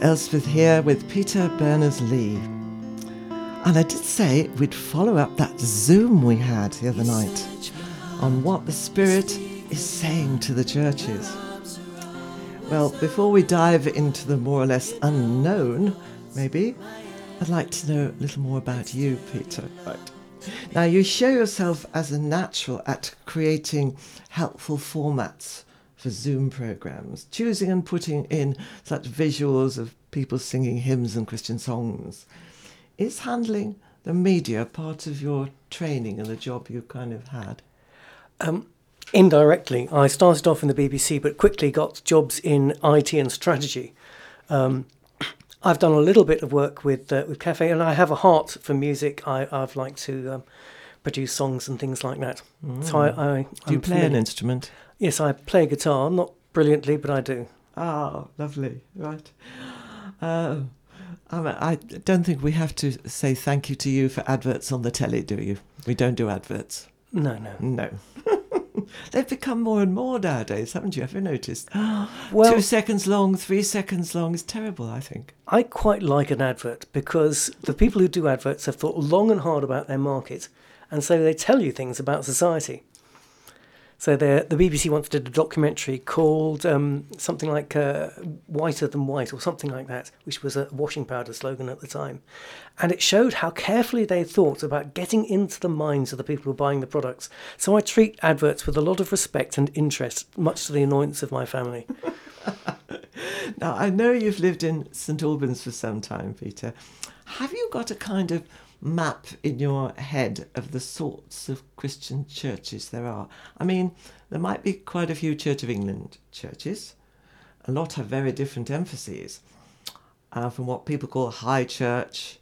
Elspeth here with Peter Berners Lee. And I did say we'd follow up that Zoom we had the other night on what the Spirit is saying to the churches. Well, before we dive into the more or less unknown, maybe, I'd like to know a little more about you, Peter. Right. Now, you show yourself as a natural at creating helpful formats for Zoom programs, choosing and putting in such visuals of people singing hymns and Christian songs. Is handling the media part of your training and the job you kind of had? Um, indirectly, I started off in the BBC, but quickly got jobs in IT and strategy. Um, I've done a little bit of work with uh, with Cafe, and I have a heart for music. I, I've liked to um, produce songs and things like that. Mm. So I, I do you play familiar. an instrument? Yes, I play guitar, not brilliantly, but I do. Ah, lovely. Right. Uh, I don't think we have to say thank you to you for adverts on the telly, do you? We don't do adverts. No, no. No. They've become more and more nowadays, haven't you ever noticed? well, Two seconds long, three seconds long is terrible, I think. I quite like an advert because the people who do adverts have thought long and hard about their market, and so they tell you things about society. So the the BBC once did a documentary called um, something like uh, "Whiter Than White" or something like that, which was a washing powder slogan at the time, and it showed how carefully they thought about getting into the minds of the people who are buying the products. So I treat adverts with a lot of respect and interest, much to the annoyance of my family. now I know you've lived in St Albans for some time, Peter. Have you got a kind of map in your head of the sorts of Christian churches there are. I mean, there might be quite a few Church of England churches. A lot have very different emphases, uh, from what people call high church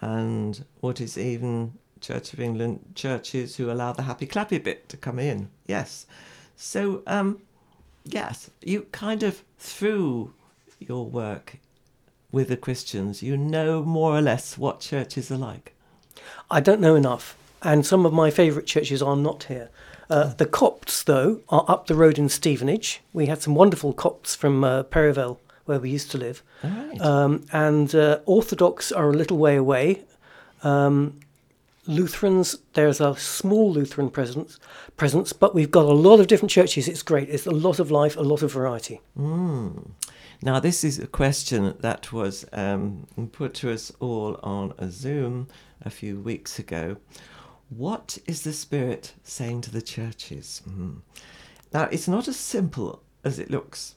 and what is even Church of England churches who allow the happy clappy bit to come in. Yes. So, um, yes, you kind of, through your work with the Christians, you know more or less what churches are like. I don't know enough, and some of my favourite churches are not here. Uh, the Copts, though, are up the road in Stevenage. We had some wonderful Copts from uh, Perivale, where we used to live. Right. Um, and uh, Orthodox are a little way away. Um, Lutherans, there's a small Lutheran presence, presence, but we've got a lot of different churches. It's great. It's a lot of life, a lot of variety. Mm. Now, this is a question that was um, put to us all on a Zoom a few weeks ago. What is the Spirit saying to the churches? Mm. Now, it's not as simple as it looks.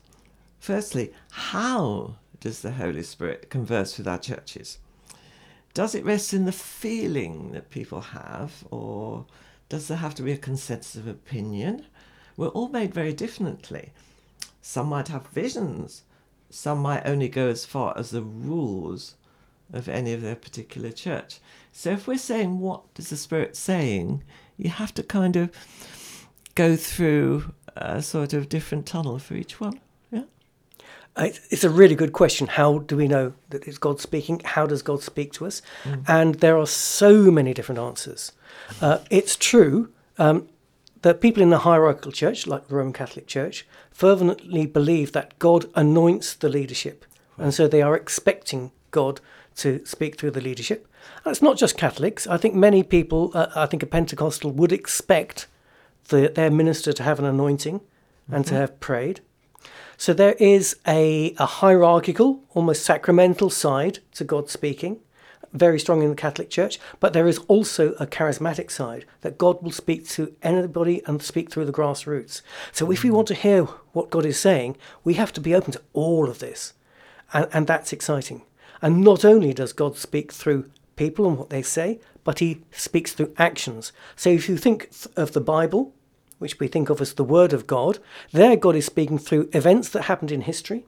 Firstly, how does the Holy Spirit converse with our churches? Does it rest in the feeling that people have, or does there have to be a consensus of opinion? We're all made very differently. Some might have visions some might only go as far as the rules of any of their particular church. So if we're saying what is the Spirit saying, you have to kind of go through a sort of different tunnel for each one. Yeah. It's a really good question. How do we know that it's God speaking? How does God speak to us? Mm. And there are so many different answers. Uh, it's true. Um, that people in the hierarchical church, like the Roman Catholic Church, fervently believe that God anoints the leadership. And so they are expecting God to speak through the leadership. And it's not just Catholics. I think many people, uh, I think a Pentecostal would expect the, their minister to have an anointing mm-hmm. and to mm-hmm. have prayed. So there is a, a hierarchical, almost sacramental side to God speaking very strong in the Catholic Church, but there is also a charismatic side that God will speak to anybody and speak through the grassroots. So if we mm. want to hear what God is saying, we have to be open to all of this. And, and that's exciting. And not only does God speak through people and what they say, but he speaks through actions. So if you think of the Bible, which we think of as the Word of God, there God is speaking through events that happened in history,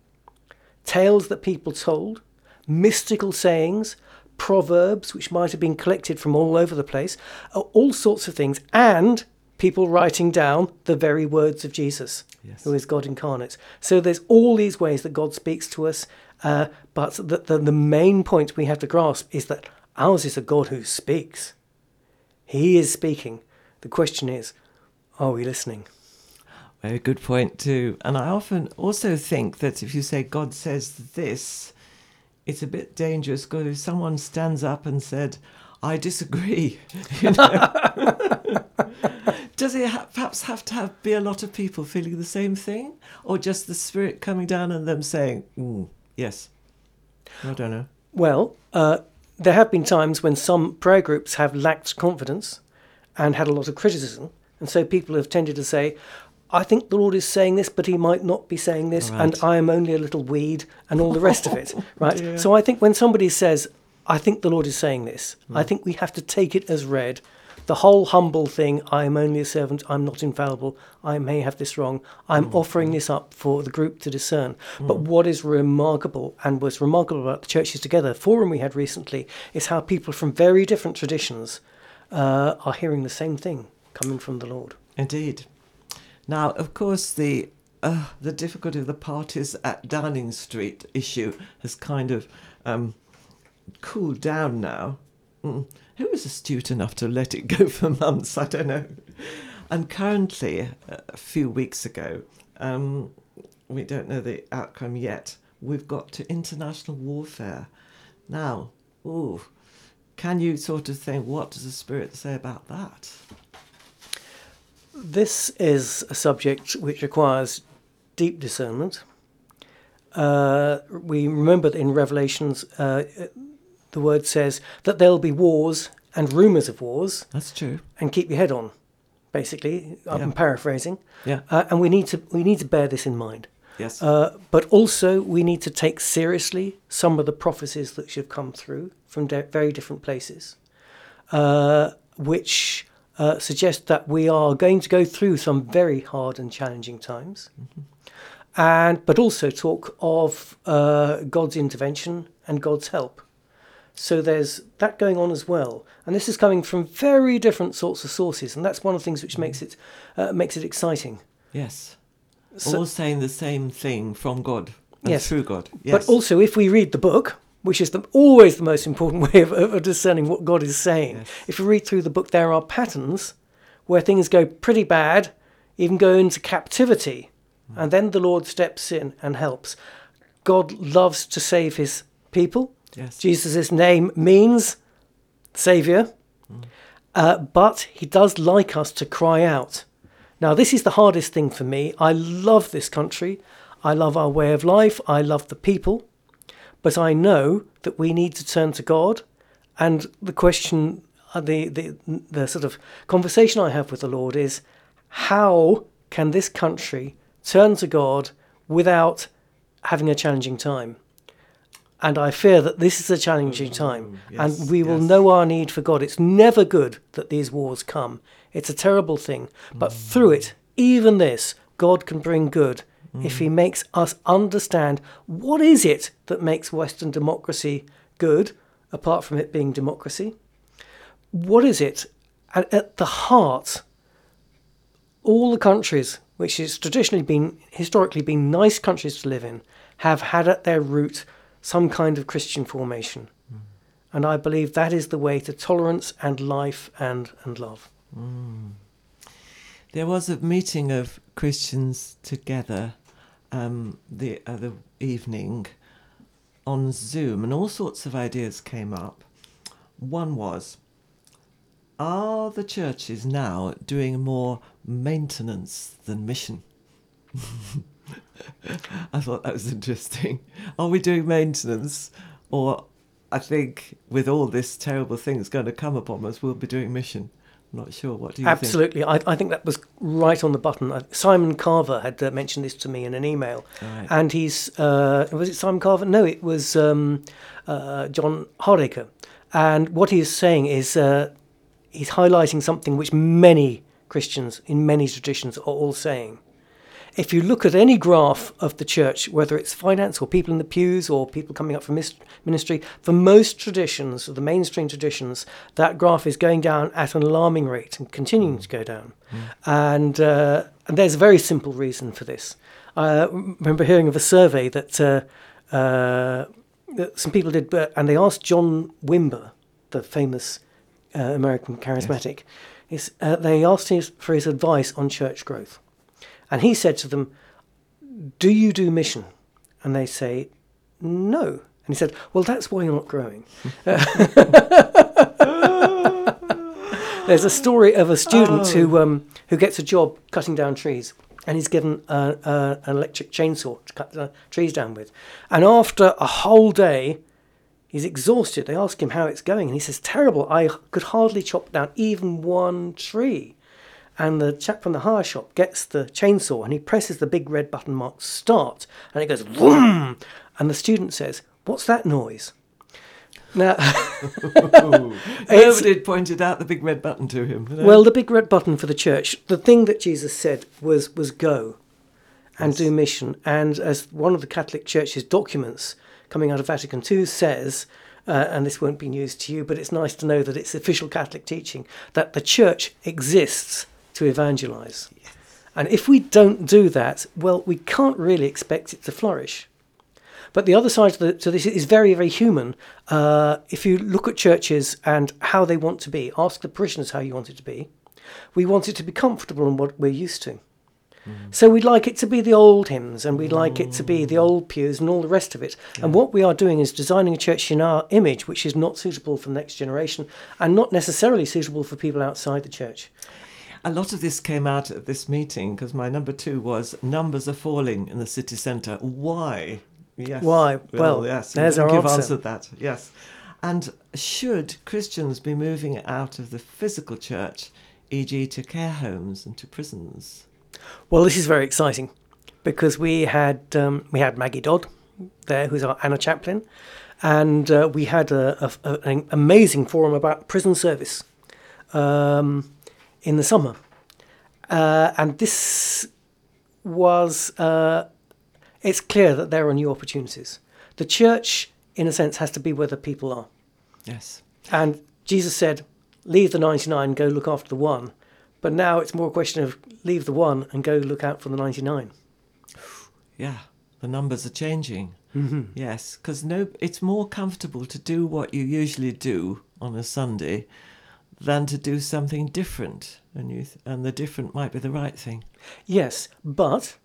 tales that people told, mystical sayings, proverbs, which might have been collected from all over the place, all sorts of things, and people writing down the very words of Jesus, yes. who is God incarnate. So there's all these ways that God speaks to us, uh, but the, the, the main point we have to grasp is that ours is a God who speaks. He is speaking. The question is, are we listening? Very good point, too. And I often also think that if you say God says this, it's a bit dangerous because if someone stands up and said, I disagree, you know, does it ha- perhaps have to have, be a lot of people feeling the same thing? Or just the Spirit coming down and them saying, mm, yes? I don't know. Well, uh, there have been times when some prayer groups have lacked confidence and had a lot of criticism. And so people have tended to say, I think the Lord is saying this, but he might not be saying this, Right. and I am only a little weed, and all the rest of it. Right. dear. So I think when somebody says, I think the Lord is saying this, Hmm. I think we have to take it as read. The whole humble thing, I am only a servant, I'm not infallible, I may have this wrong, I'm Hmm. offering this up for the group to discern. But what is remarkable, and was remarkable about the Churches Together forum we had recently, is how people from very different traditions uh, are hearing the same thing coming from the Lord. Indeed. Now, of course, the uh, the difficulty of the parties at Downing Street issue has kind of um, cooled down now. Mm. Who was astute enough to let it go for months? I don't know. And currently, a few weeks ago, um, we don't know the outcome yet. We've got to international warfare. Now, ooh, can you sort of think, what does the Spirit say about that? This is a subject which requires deep discernment. Uh, we remember that in Revelations, uh, the word says that there'll be wars and rumours of wars, That's true. and keep your head on. Basically, I'm Yeah. paraphrasing, Yeah. uh, and we need to we need to bear this in mind. Yes. Uh, but also, we need to take seriously some of the prophecies that should come through from de- very different places, uh, which uh, suggest that we are going to go through some very hard and challenging times, and but also talk of uh, God's intervention and God's help. So there's that going on as well, and this is coming from very different sorts of sources, and that's one of the things which makes it uh, makes it exciting. yes. So- All saying the same thing from God and Yes. through God. Yes. But also, if we read the book, which is the, always the most important way of, of discerning what God is saying, Yes. if you read through the book, there are patterns where things go pretty bad, even go into captivity, and then the Lord steps in and helps. God loves to save his people. yes. Jesus' name means Saviour, uh, but he does like us to cry out. Now, this is the hardest thing for me. I love this country. I love our way of life. I love the people. But I know that we need to turn to God. And the question, uh, the, the, the sort of conversation I have with the Lord is how can this country turn to God without having a challenging time? And I fear that this is a challenging time, yes, and we will yes. know our need for God. It's never good that these wars come. It's a terrible thing. But through it, even this, God can bring good if He makes us understand what is it that makes Western democracy good, apart from it being democracy. What is it? And at the heart, all the countries which has traditionally been historically been nice countries to live in have had at their root some kind of Christian formation. And I believe that is the way to tolerance and life and, and love. Mm. There was a meeting of Christians together um, the other evening on Zoom, and all sorts of ideas came up. One was Are the churches now doing more maintenance than mission? I thought that was interesting. Are we doing maintenance? Or I think with all this terrible things going to come upon us, we'll be doing mission. Not sure. What do you think? Absolutely. I, I think that was right on the button. Uh, Simon Carver had uh, mentioned this to me in an email. Right. And he's, uh, was it Simon Carver? No, it was um, uh, John Hardacre. And what he is saying is uh, he's highlighting something which many Christians in many traditions are all saying. If you look at any graph of the church, whether it's finance or people in the pews or people coming up from ministry, for most traditions, the mainstream traditions, that graph is going down at an alarming rate and continuing to go down. And, uh, and there's a very simple reason for this. I remember hearing of a survey that, uh, uh, that some people did, uh, and they asked John Wimber, the famous uh, American charismatic, is, uh, they asked him for his advice on church growth. And he said to them, Do you do mission? And they say, No. And he said, Well, that's why you're not growing. There's a story of a student Oh. who um, who gets a job cutting down trees, and he's given a, a, an electric chainsaw to cut the trees down with. And after a whole day, he's exhausted. They ask him how it's going, and he says, "Terrible. I could hardly chop down even one tree." And the chap from the hire shop gets the chainsaw and he presses the big red button marked start, and it goes vroom. And the student says, "What's that noise?" Now. Nobody had pointed out the big red button to him. Well, the big red button for the church, the thing that Jesus said was was go and Yes. do mission. And as one of the Catholic Church's documents coming out of Vatican II says, uh, and this won't be news to you, but it's nice to know that it's official Catholic teaching that the church exists to evangelize. And if we don't do that, well, we can't really expect it to flourish. But the other side to, the, to this is very, very human. Uh, if you look at churches and how they want to be, ask the parishioners how you want it to be. We want it to be comfortable and what we're used to. So we'd like it to be the old hymns and we'd like it to be the old pews and all the rest of it. And what we are doing is designing a church in our image which is not suitable for the next generation and not necessarily suitable for people outside the church. A lot of this came out at this meeting because my number two was numbers are falling in the city centre. Why? Yes. Why? Well, yes. there's our you've answer. answered that. Yes. And should Christians be moving out of the physical church, e.g., to care homes and to prisons? Well, this is very exciting because we had um, we had Maggie Dodd there, who's our Anna chaplain, and uh, we had a, a, a- an amazing forum about prison service um, in the summer, uh, and this was uh, it's clear that there are new opportunities. The church, in a sense, has to be where the people are. Yes. And Jesus said, Leave the 99, go look after the one. But now it's more a question of leave the one and go look out for the 99. Yeah. The numbers are changing. Mm-hmm. Yes, because no, it's more comfortable to do what you usually do on a Sunday than to do something different, and you th- and the different might be the right thing. Yes, but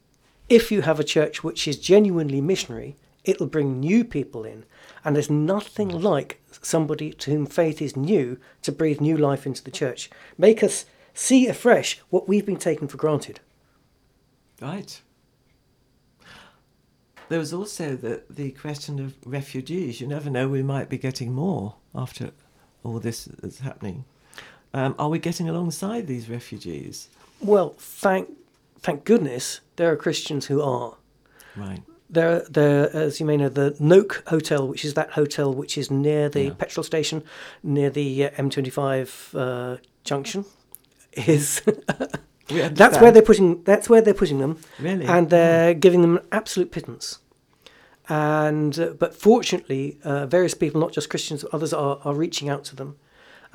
if you have a church which is genuinely missionary, it'll bring new people in. And there's nothing like somebody to whom faith is new to breathe new life into the church. Make us see afresh what we've been taken for granted. Right. There was also the, the question of refugees. You never know, we might be getting more after all this is happening. Um, are we getting alongside these refugees? Well, thank, thank goodness there are Christians who are. Right. There, there, as you may know, the Noke Hotel, which is that hotel which is near the Yeah. petrol station, near the uh, M25 uh, junction, is that's where they're putting. That's where they're putting them, Really? and they're giving them an absolute pittance. And uh, but fortunately, uh, various people, not just Christians, others are, are reaching out to them,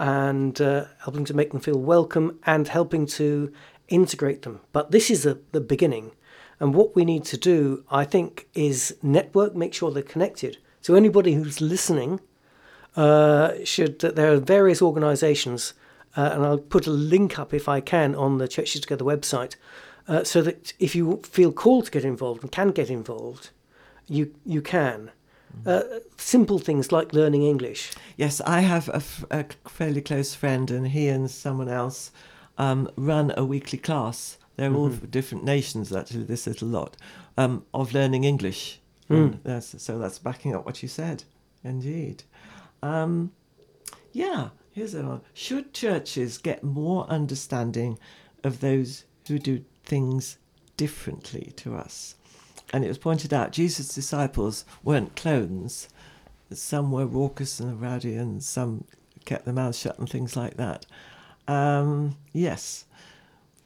and uh, helping to make them feel welcome and helping to integrate them. But this is a, the beginning, and what we need to do, I think, is network, make sure they're connected. So anybody who's listening uh, should. There are various organisations, uh, and I'll put a link up if I can on the Churches Together website, uh, so that if you feel called to get involved and can get involved, you you can. Uh, simple things like learning English. Yes, I have a, f- a fairly close friend, and he and someone else um, run a weekly class. They're all Mm-hmm. from different nations, actually, this little lot, um, of learning English. Mm. That's, so that's backing up what you said, indeed. Um, yeah, here's a one. Should churches get more understanding of those who do things differently to us? And it was pointed out Jesus' disciples weren't clones. Some were raucous and rowdy, and some kept their mouths shut and things like that. Um, yes,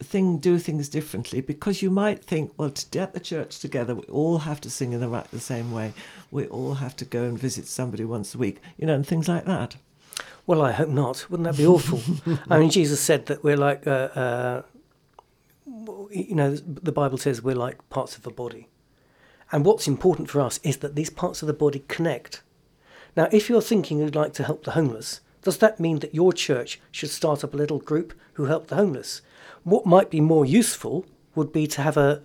thing do things differently because you might think, well, to get the church together, we all have to sing in the right the same way. We all have to go and visit somebody once a week, you know, and things like that. Well, I hope not. Wouldn't that be awful? I mean, Jesus said that we're like, uh, uh, you know, the Bible says we're like parts of a body. And what's important for us is that these parts of the body connect. Now, if you're thinking you'd like to help the homeless, does that mean that your church should start up a little group who help the homeless? What might be more useful would be to have a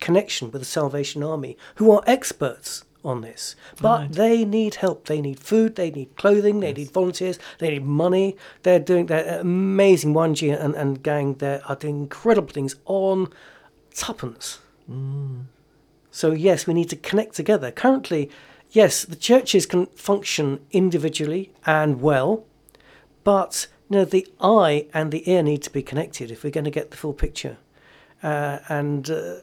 connection with the Salvation Army, who are experts on this. But Right. they need help. They need food. They need clothing. They need volunteers. They need money. They're doing their amazing 1G and, and gang. They are doing incredible things on tuppence. Mm. So yes, we need to connect together. Currently, yes, the churches can function individually and well, but you know the eye and the ear need to be connected if we're going to get the full picture. Uh, and uh,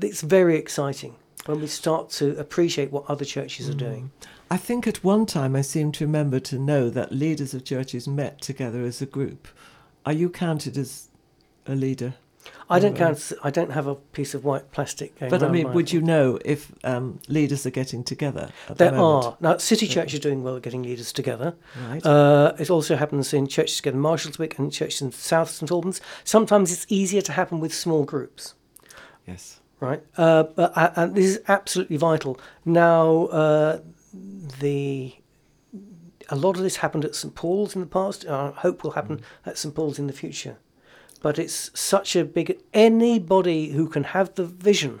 it's very exciting when we start to appreciate what other churches are doing. I think at one time I seem to remember to know that leaders of churches met together as a group. Are you counted as a leader? I don't count. I don't have a piece of white plastic. Going But I mean, would you know if um, leaders are getting together? There the are now. City Church is doing well at getting leaders together. Right. Uh, it also happens in churches together in Marshallswick and churches in South St Albans. Sometimes it's easier to happen with small groups, yes. right? Uh, but uh, and this is absolutely vital. Now, uh, the a lot of this happened at St Paul's in the past. I hope will happen at St Paul's in the future. But it's such a big anybody who can have the vision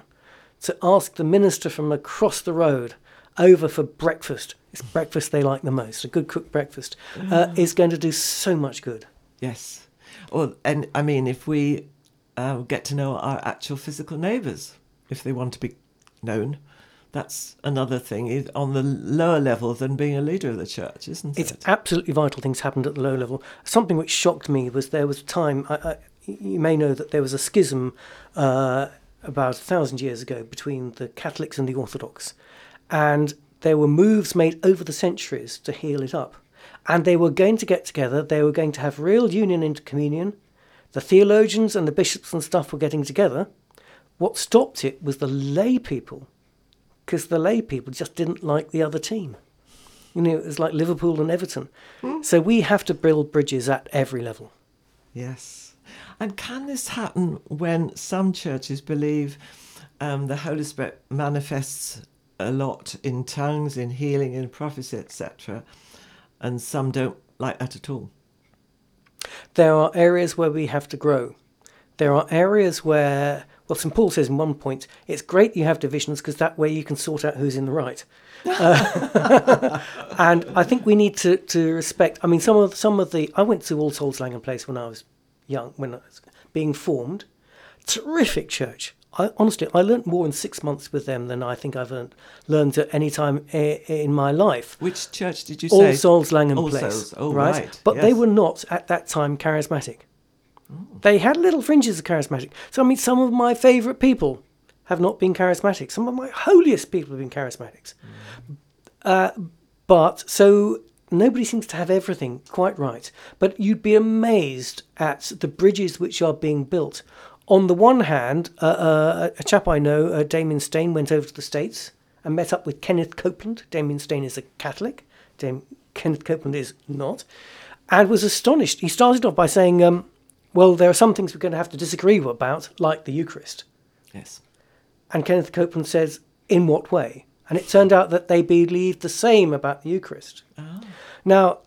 to ask the minister from across the road over for breakfast. It's breakfast they like the most, a good cooked breakfast, uh, is going to do so much good. Yes. Or and I mean, if we uh, get to know our actual physical neighbours, if they want to be known, that's another thing on the lower level than being a leader of the church, isn't It's it? absolutely vital things happened at the low level. Something which shocked me was there was a time, I, I, you may know that there was a schism uh, about a thousand years ago between the Catholics and the Orthodox. And there were moves made over the centuries to heal it up. And they were going to get together, they were going to have real union into communion. The theologians and the bishops and stuff were getting together. What stopped it was the lay people, because the lay people just didn't like the other team. You know, it was like Liverpool and Everton. So we have to build bridges at every level. Yes. And can this happen when some churches believe um, the Holy Spirit manifests a lot in tongues, in healing, in prophecy, etc., and some don't like that at all? There are areas where we have to grow. There are areas where, well, St. Paul says in one point, it's great you have divisions because that way you can sort out who's in the right. Uh, and I think we need to, to respect. I mean, some of some of the. I went to All Souls Langham Place when I was young, when I was being formed. Terrific church. I, honestly, I learnt more in six months with them than I think I've learned, learned at any time i- in my life. Which church did you All say? All Souls Langham All Place. Souls. Oh, right? right, But they were not at that time charismatic. They had little fringes of charismatic. So I mean, some of my favourite people have not been charismatic. Some of my holiest people have been charismatics. Uh, but so nobody seems to have everything quite right. But you'd be amazed at the bridges which are being built. On the one hand, uh, uh, a chap I know, uh, Damian Stayne, went over to the States and met up with Kenneth Copeland. Damian Stayne is a Catholic. Dam- Kenneth Copeland is not. And was astonished. He started off by saying, um, well, there are some things we're going to have to disagree about, like the Eucharist. Yes. And Kenneth Copeland says, in what way? And it turned out that they believed the same about the Eucharist. Ah. Now,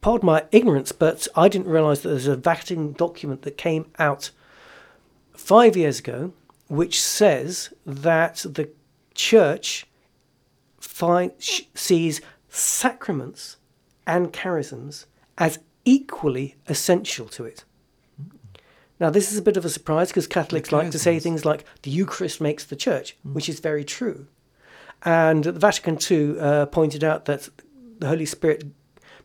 pardon my ignorance, but I didn't realise that there's a Vatican document that came out five years ago which says that the church find, sh- sees sacraments and charisms as equally essential to it. Now, this is a bit of a surprise because Catholics like to say things like the Eucharist makes the church, which is very true. And the Vatican II uh, pointed out that the Holy Spirit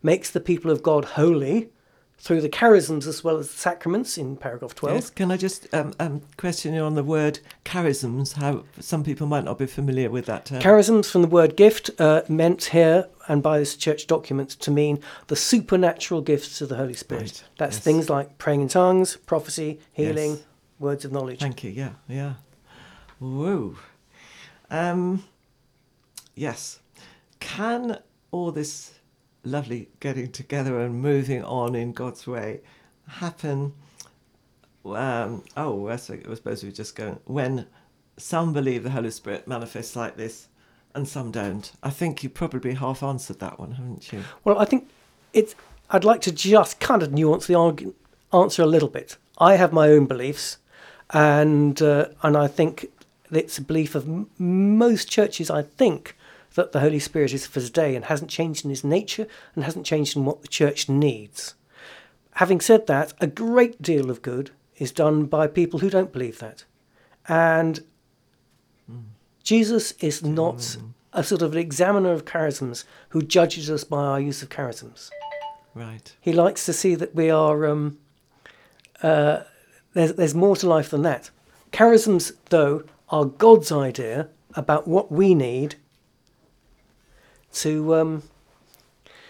makes the people of God holy through the charisms as well as the sacraments in paragraph 12. Yes. Can I just um, um, question you on the word charisms? How some people might not be familiar with that term. Charisms from the word gift uh, meant here and by this church document to mean the supernatural gifts of the Holy Spirit. Right, That's yes. things like praying in tongues, prophecy, healing, Yes. words of knowledge. Thank you. Yeah. Yeah. Whoa. Um. Yes. Can all this lovely getting together and moving on in God's way happen? Um, oh, I suppose I suppose we just going when some believe the Holy Spirit manifests like this, and some don't. I think you probably half answered that one, haven't you? Well, I think it's. I'd like to just kind of nuance the answer a little bit. I have my own beliefs, and uh, and I think it's a belief of m- most churches. I think that the Holy Spirit is for today and hasn't changed in his nature and hasn't changed in what the church needs. Having said that, a great deal of good is done by people who don't believe that. And mm. Jesus is not mm. a sort of an examiner of charisms who judges us by our use of charisms. Right. He likes to see that we are. Um, uh, there's, there's more to life than that. Charisms, though, are God's idea about what we need to um,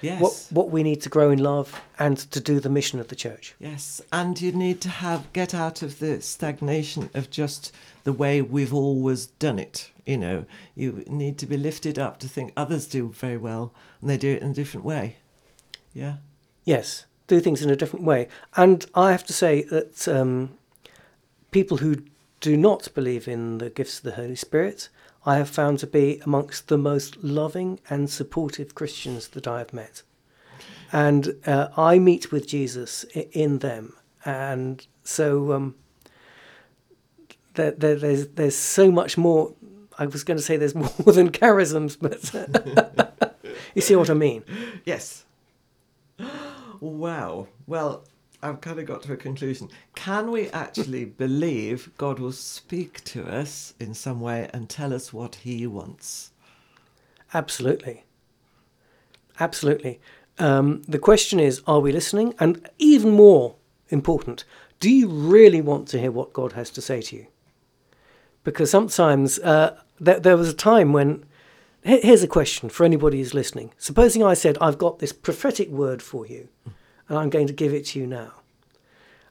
yes. what what we need to grow in love and to do the mission of the church. Yes, and you need to have get out of the stagnation of just the way we've always done it. You know, you need to be lifted up to think others do very well and they do it in a different way. Yeah. Yes, do things in a different way, and I have to say that um, people who do not believe in the gifts of the Holy Spirit I have found to be amongst the most loving and supportive Christians that I have met. And uh, I meet with Jesus in them. And so um, there, there, there's, there's so much more. I was going to say there's more than charisms, but you see what I mean? Yes. Wow. Well, I've kind of got to a conclusion. Can we actually believe God will speak to us in some way and tell us what He wants? Absolutely. Absolutely. Um, the question is are we listening? And even more important, do you really want to hear what God has to say to you? Because sometimes uh, there, there was a time when. Here's a question for anybody who's listening. Supposing I said, I've got this prophetic word for you and I'm going to give it to you now.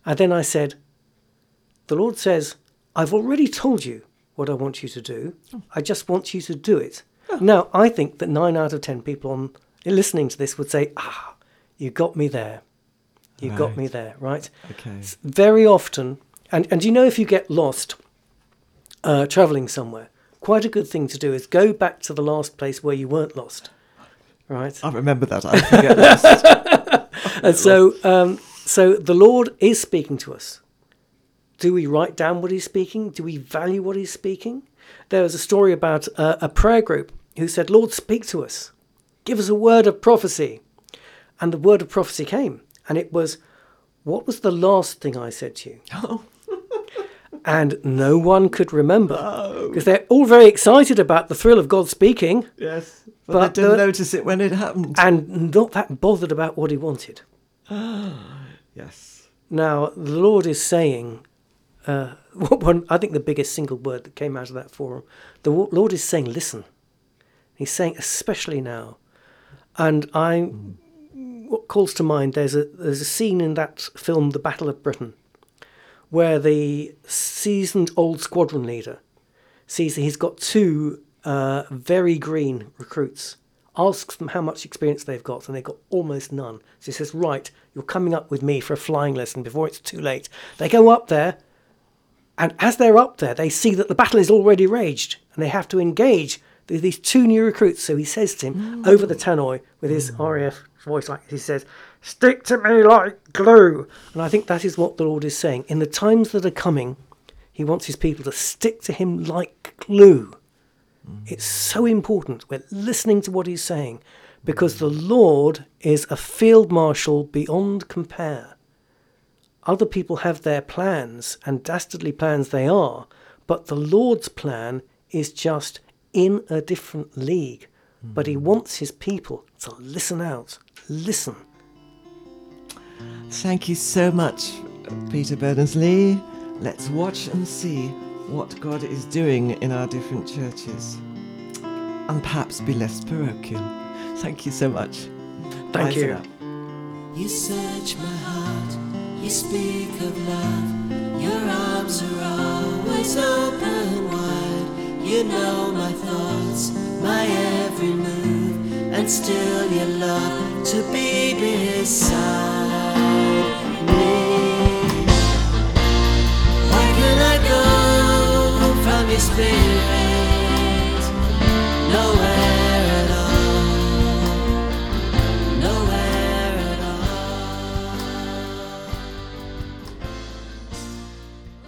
And then I said, The Lord says, I've already told you what I want you to do. I just want you to do it. Oh. Now, I think that nine out of ten people on listening to this would say, Ah, you got me there. You right. got me there, right? Okay. very often, and, and you know, if you get lost uh, traveling somewhere, quite a good thing to do is go back to the last place where you weren't lost, right? I remember that. I forget lost. And so, um, so the Lord is speaking to us. Do we write down what He's speaking? Do we value what He's speaking? There was a story about a, a prayer group who said, Lord, speak to us. Give us a word of prophecy. And the word of prophecy came. And it was, What was the last thing I said to you? Oh. and no one could remember because they're all very excited about the thrill of God speaking. Yes, but, but they didn't the, notice it when it happened, and not that bothered about what he wanted. Yes. Now, the Lord is saying, uh, one, I think the biggest single word that came out of that forum, the Lord is saying, listen. He's saying, especially now. And I, mm. what calls to mind, there's a, there's a scene in that film, The Battle of Britain, where the seasoned old squadron leader sees that he's got two uh, very green recruits asks them how much experience they've got, and they've got almost none. So he says, Right, you're coming up with me for a flying lesson before it's too late. They go up there, and as they're up there, they see that the battle is already raged, and they have to engage these two new recruits. So he says to him mm. over the tannoy with his mm. RAF voice, like he says, Stick to me like glue. And I think that is what the Lord is saying. In the times that are coming, he wants his people to stick to him like glue. It's so important. We're listening to what he's saying because the Lord is a field marshal beyond compare. Other people have their plans, and dastardly plans they are, but the Lord's plan is just in a different league. Mm. But he wants his people to listen out. Listen. Thank you so much, Peter Berners-Lee. Let's watch and see what God is doing in our different churches and perhaps be less parochial. Thank you so much. Thank Bye you. You search my heart, you speak of love, your arms are always open wide. You know my thoughts, my every move, and still you love to be beside me. spirit. No way.